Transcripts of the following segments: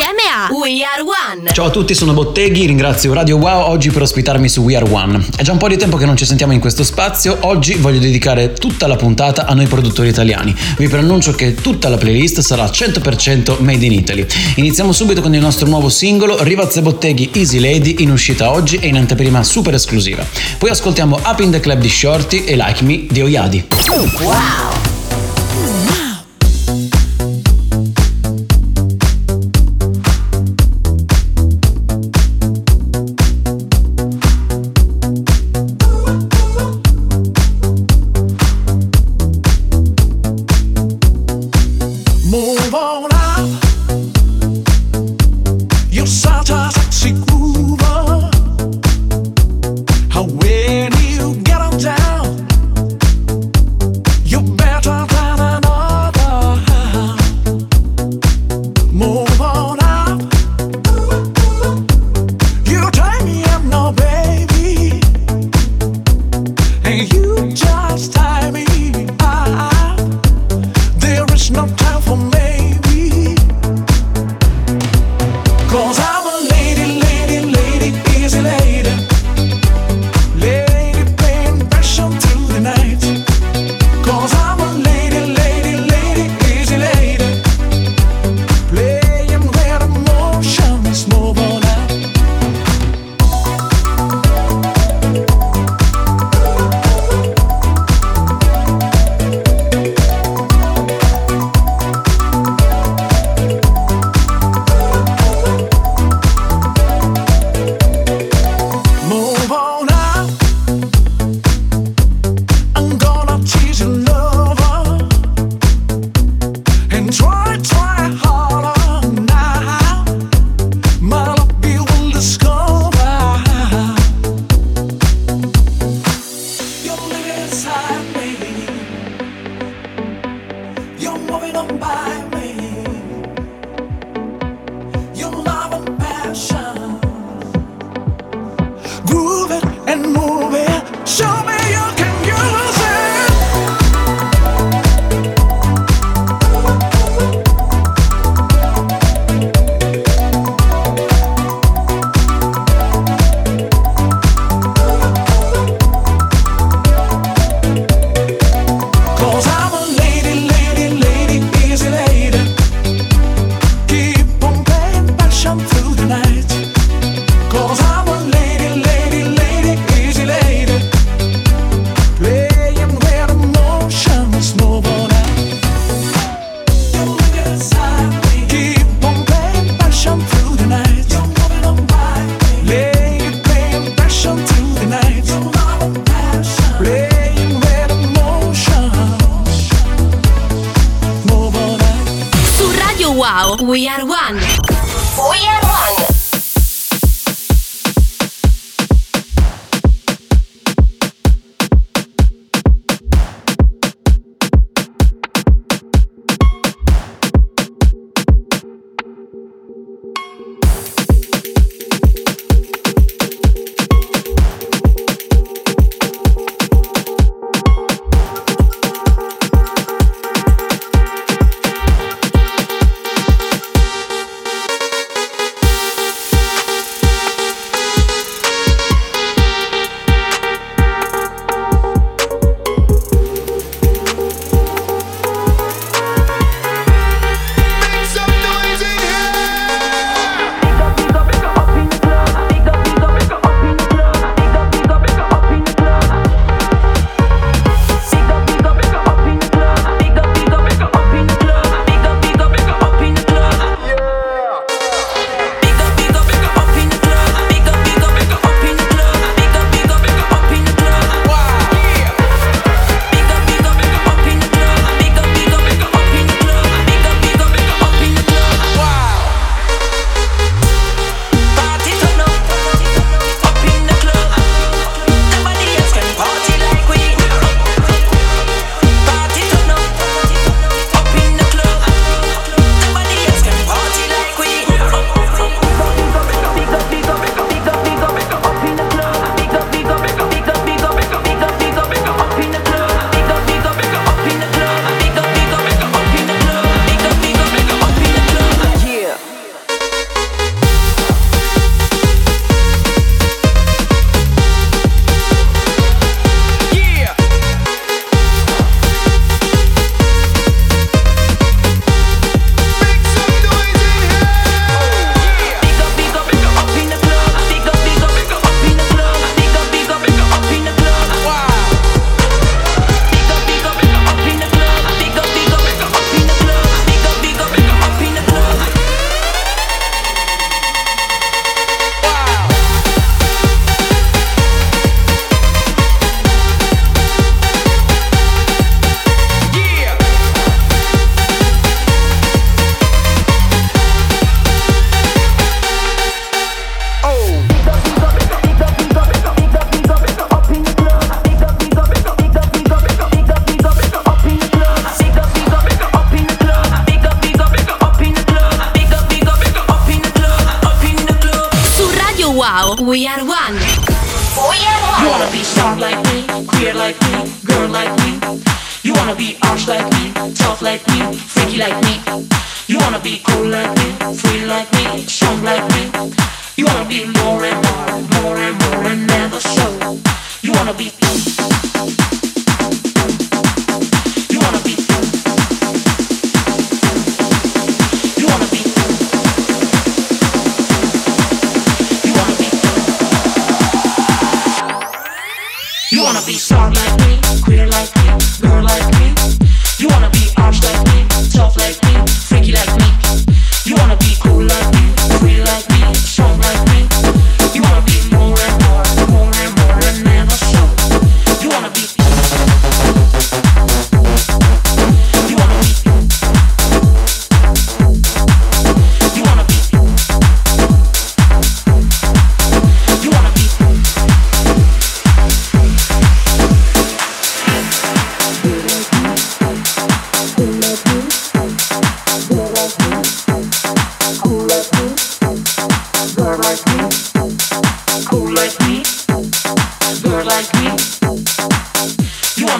insieme a We Are One. Ciao a tutti, sono Botteghi, ringrazio Radio Wow oggi per ospitarmi su We Are One. È già un po' di tempo che non ci sentiamo in questo spazio, oggi voglio dedicare tutta la puntata a noi produttori italiani. Vi preannuncio che tutta la playlist sarà 100% made in Italy. Iniziamo subito con il nostro nuovo singolo Rivazze Botteghi Easy Lady in uscita oggi e in anteprima super esclusiva. Poi ascoltiamo Up in the Club di Shorty e Like Me di Oyadi. Wow!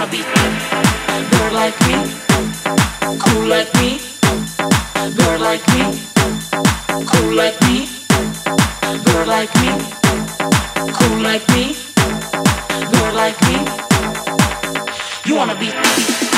wanna be. A girl like me, cool like me, a girl like me, cool like me, a girl like me, cool like me, a girl like me. You wanna be.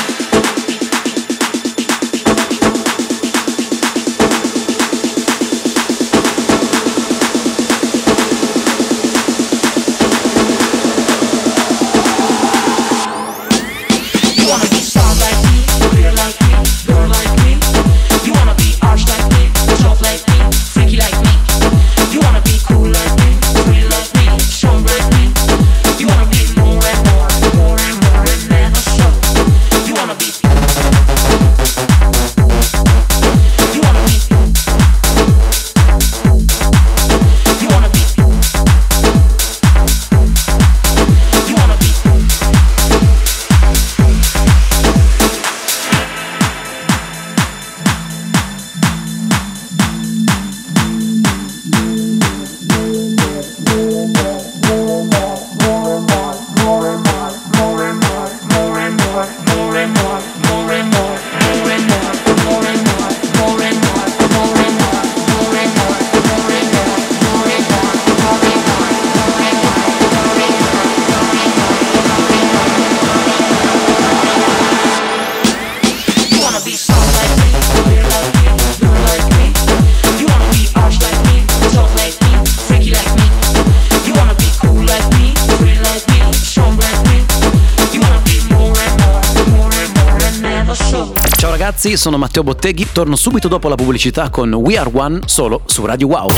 ragazzi, sono Matteo Botteghi, torno subito dopo la pubblicità con We Are One solo su Radio Wow.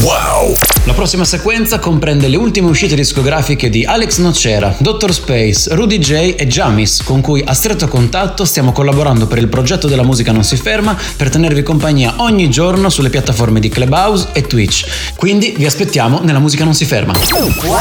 Wow! La prossima sequenza comprende le ultime uscite discografiche di Alex Nocera, Dr. Space, Rudy J e Jamis, con cui a stretto contatto stiamo collaborando per il progetto della musica non si ferma per tenervi compagnia ogni giorno sulle piattaforme di Clubhouse e Twitch. Quindi vi aspettiamo nella musica non si ferma. Wow!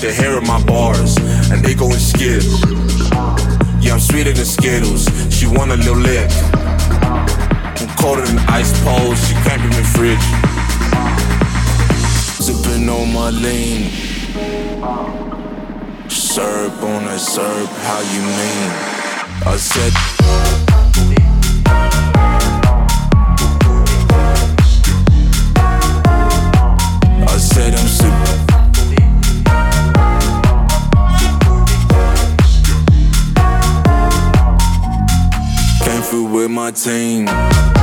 They're hearing my bars, and they going skip. Yeah, I'm sweeter than Skittles. She want a little lick. I'm colder than ice poles. She can't be my fridge. Sipping on my lean. Syrup on a syrup, how you mean? I said. my team.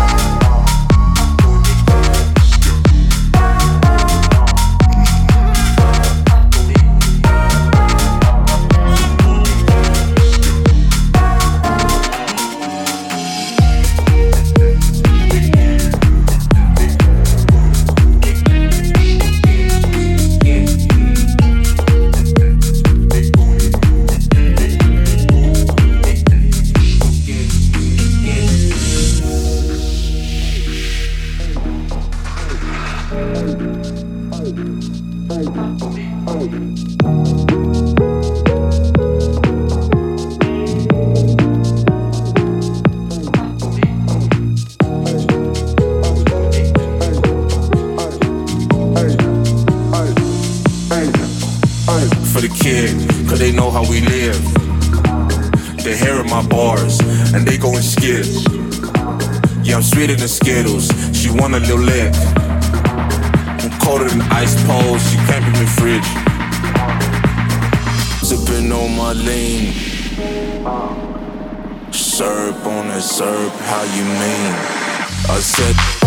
Serb, how you mean? I said.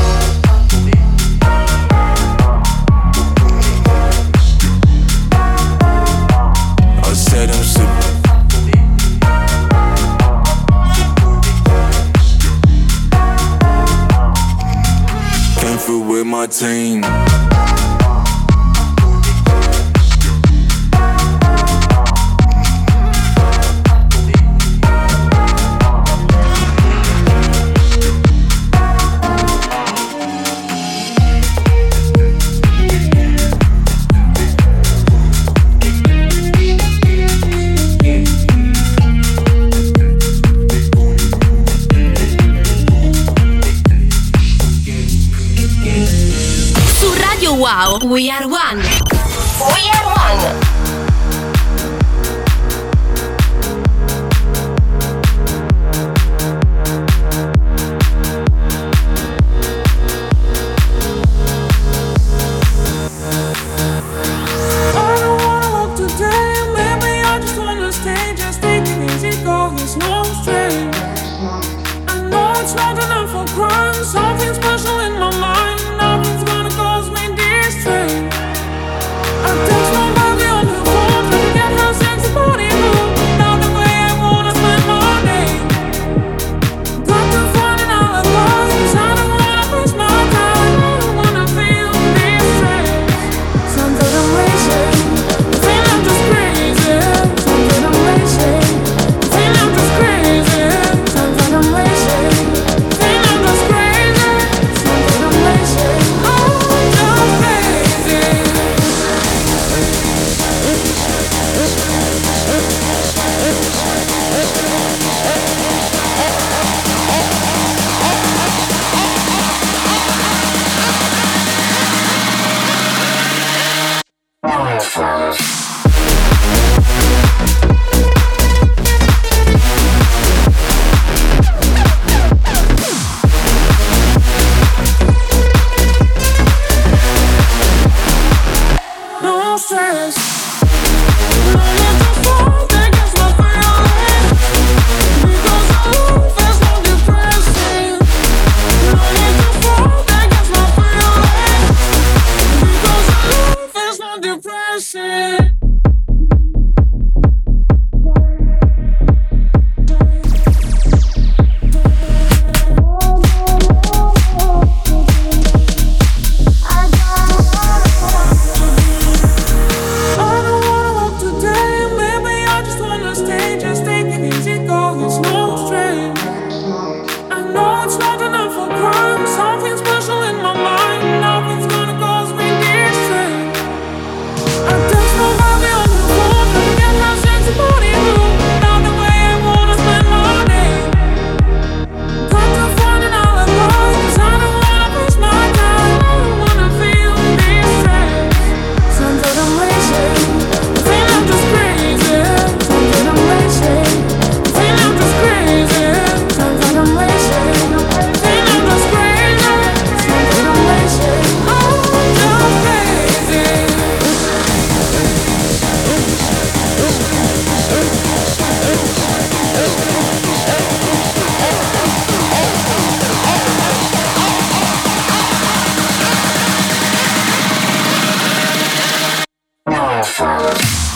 follows.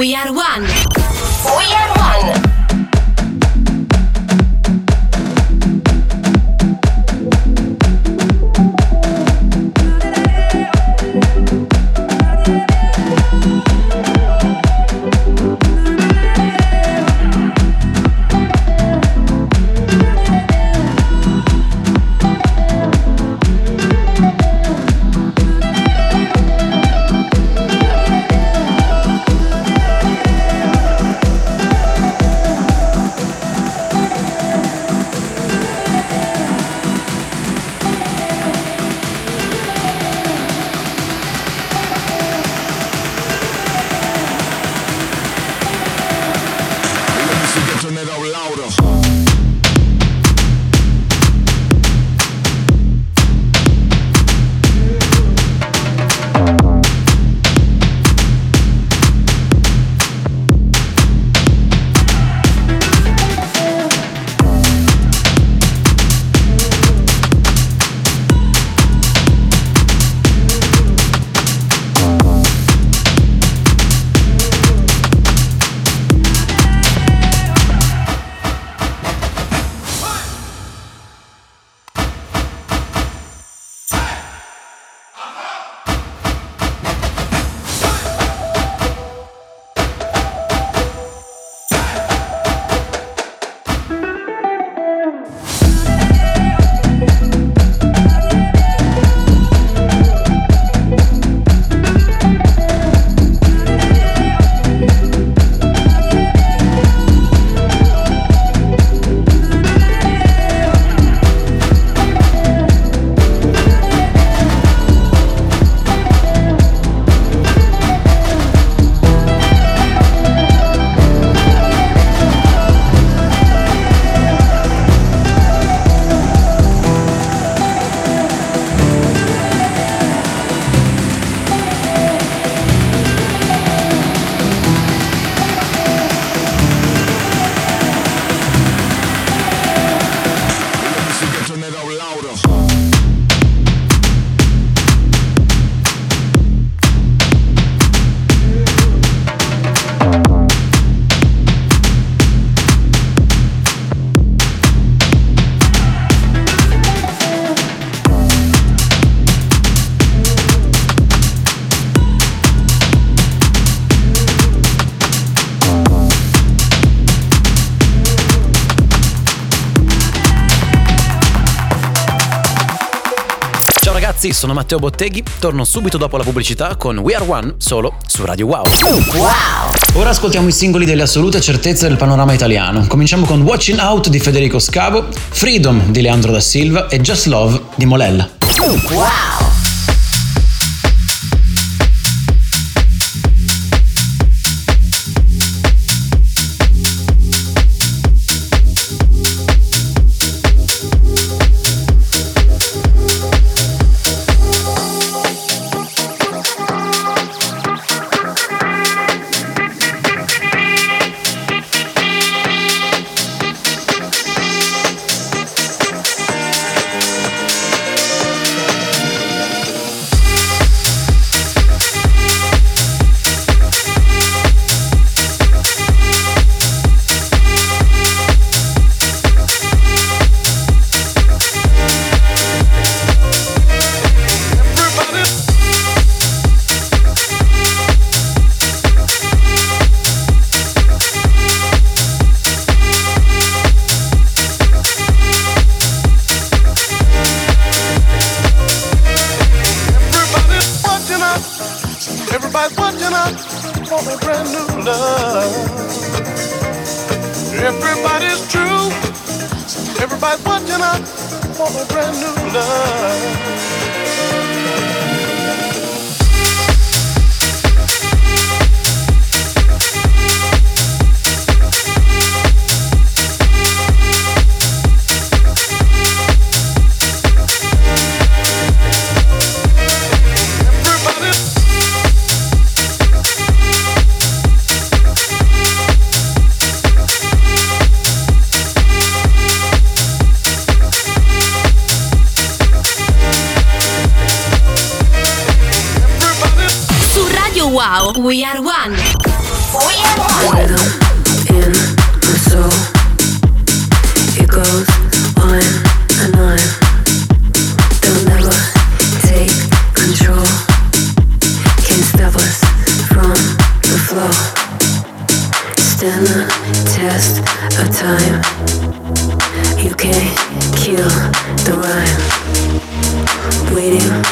We are one. Ragazzi, sono Matteo Botteghi, torno subito dopo la pubblicità con We Are One solo su Radio Wow. Wow! Ora ascoltiamo i singoli delle assolute certezze del panorama italiano. Cominciamo con Watching Out di Federico Scavo, Freedom di Leandro da Silva e Just Love di Molella. Wow! want a brand new love. We are one. We are one. Rhythm in my soul. It goes on and on. They'll never take control. Can't stop us from the flow. Stand the test of time. You can't kill the rhyme. Waiting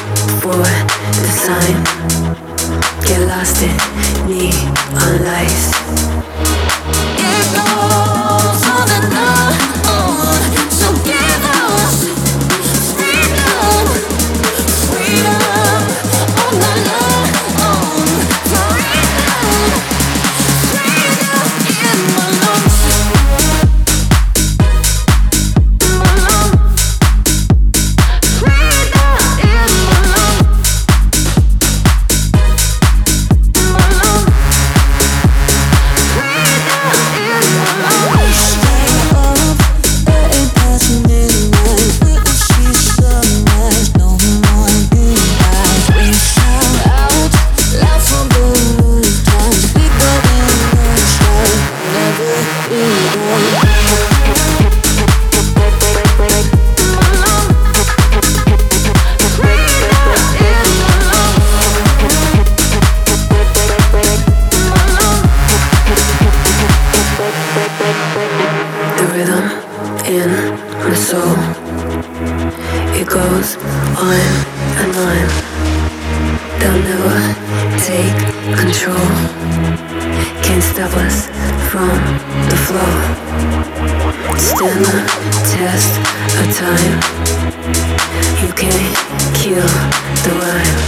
for the sign. Lost lasting neon lights. Kill the rhyme.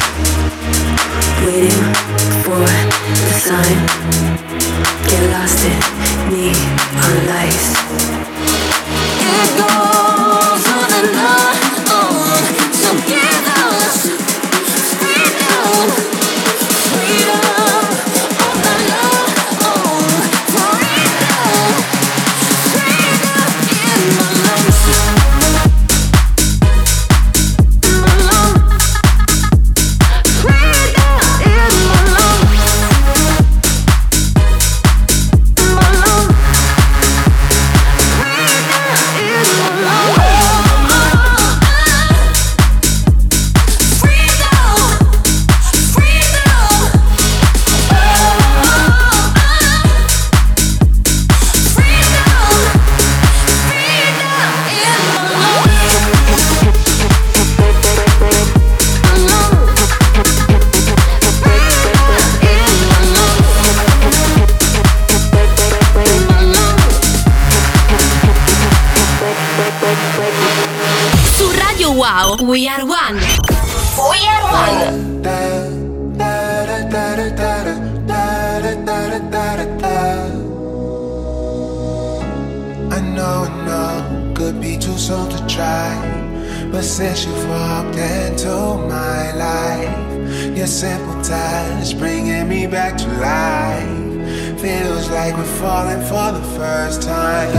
walked into my life. Your simple touch bringing me back to life. Feels like we're falling for the first time.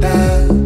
Da, da.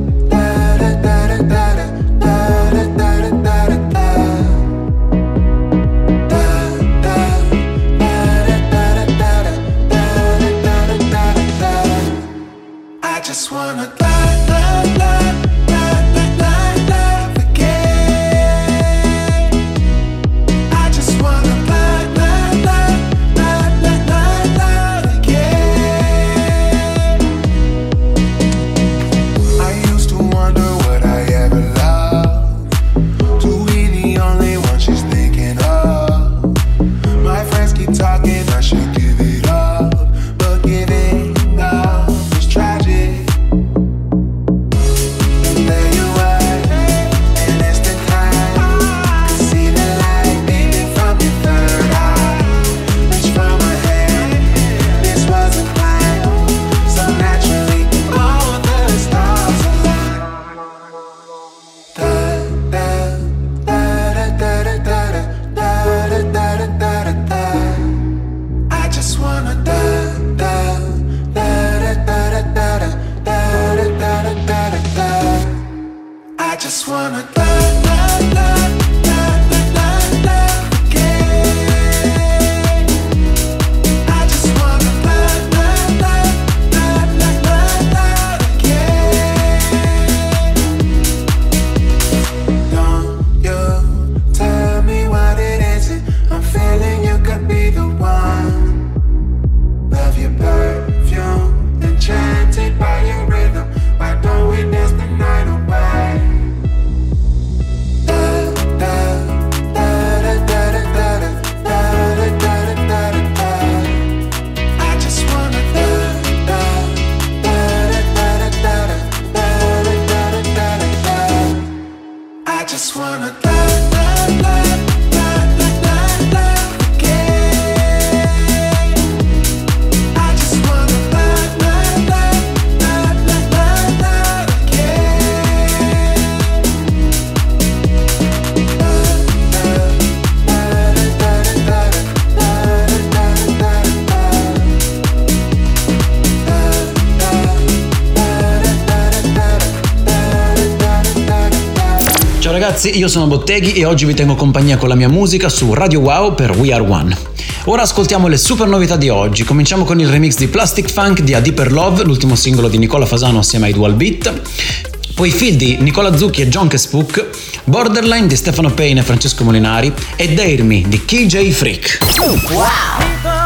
ragazzi, io sono Botteghi e oggi vi tengo compagnia con la mia musica su Radio Wow per We Are One. Ora ascoltiamo le super novità di oggi. Cominciamo con il remix di Plastic Funk di A Deeper Love, l'ultimo singolo di Nicola Fasano assieme ai Dual Beat. Poi Phil di Nicola Zucchi e John Kespook, Borderline di Stefano Payne e Francesco Molinari e Dare Me di KJ Freak. Wow!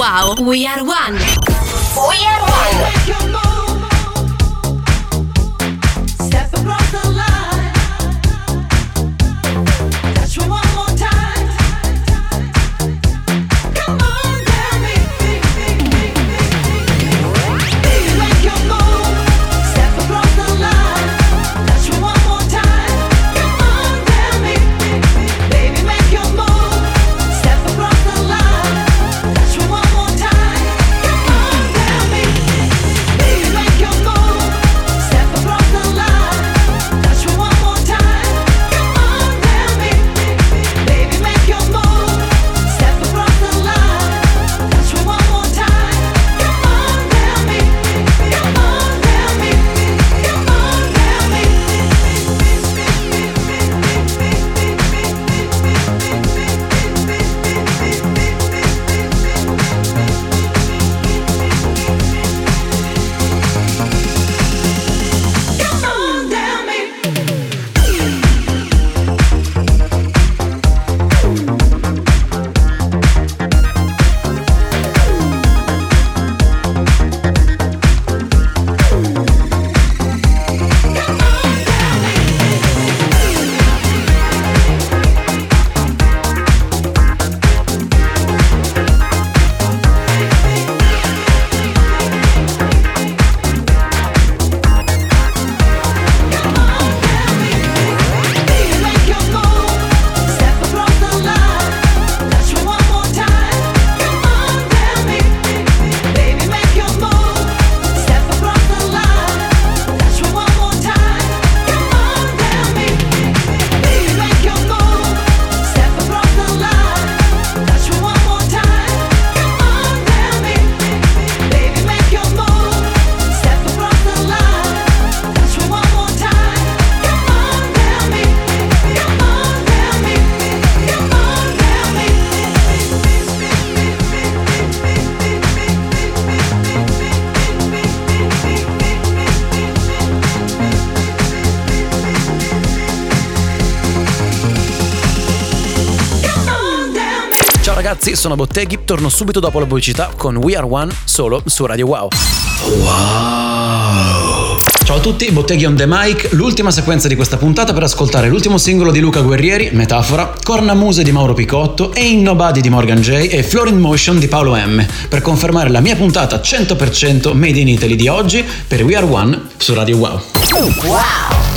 Wow, we are one. sono Botteghi, torno subito dopo la pubblicità con We Are One solo su Radio Wow. Wow. Ciao a tutti, Botteghi on the mic, l'ultima sequenza di questa puntata per ascoltare l'ultimo singolo di Luca Guerrieri, Metafora, Cornamuse di Mauro Picotto e Nobody di Morgan J e Floor in Motion di Paolo M, per confermare la mia puntata 100% Made in Italy di oggi per We Are One su Radio Wow. Wow!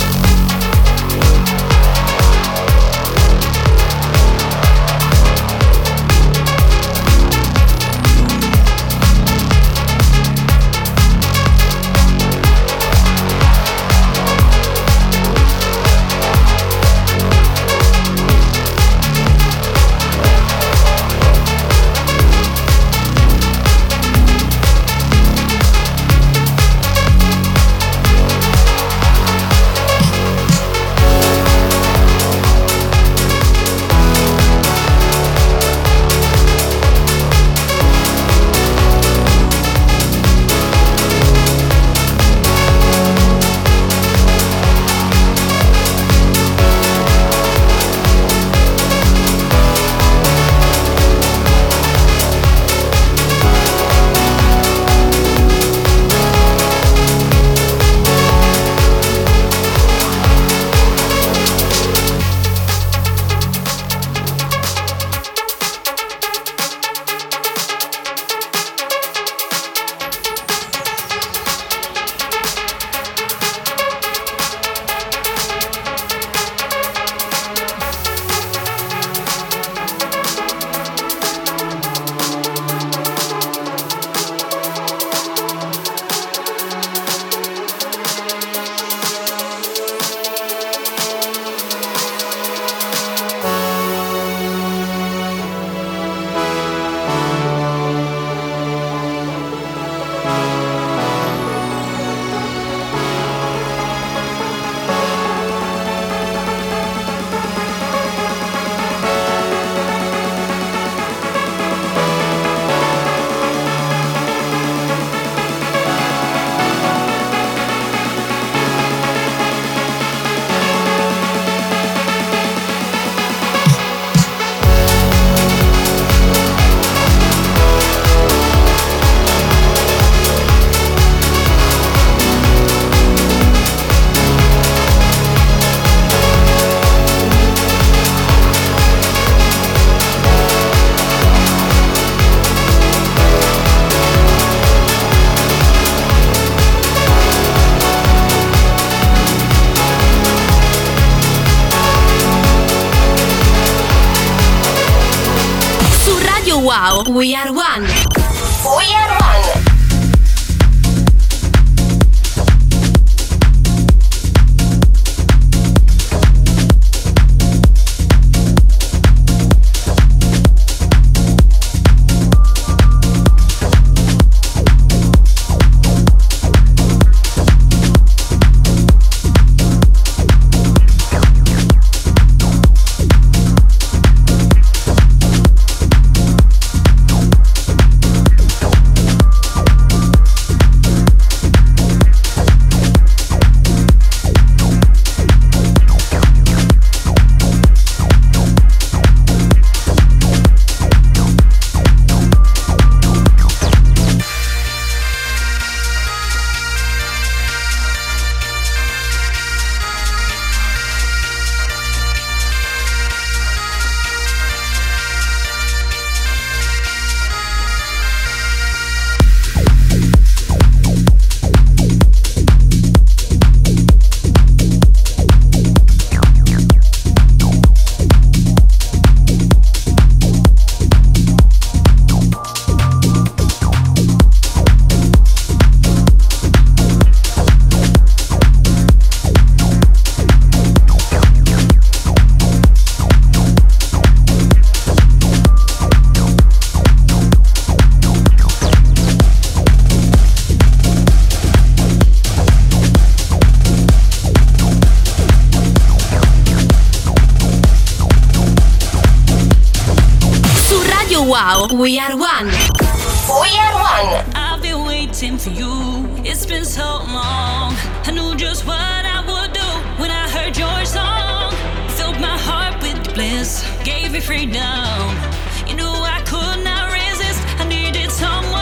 Wow, we are one. We are one. I've been waiting for you. It's been so long. I knew just what I would do when I heard your song. Filled my heart with bliss, gave me freedom. You knew I could not resist. I needed someone.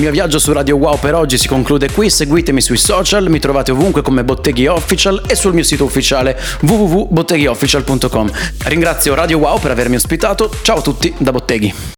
Mio viaggio su Radio Wow per oggi si conclude qui. Seguitemi sui social, mi trovate ovunque come Botteghi Official e sul mio sito ufficiale www.botteghiofficial.com. Ringrazio Radio Wow per avermi ospitato. Ciao a tutti da Botteghi.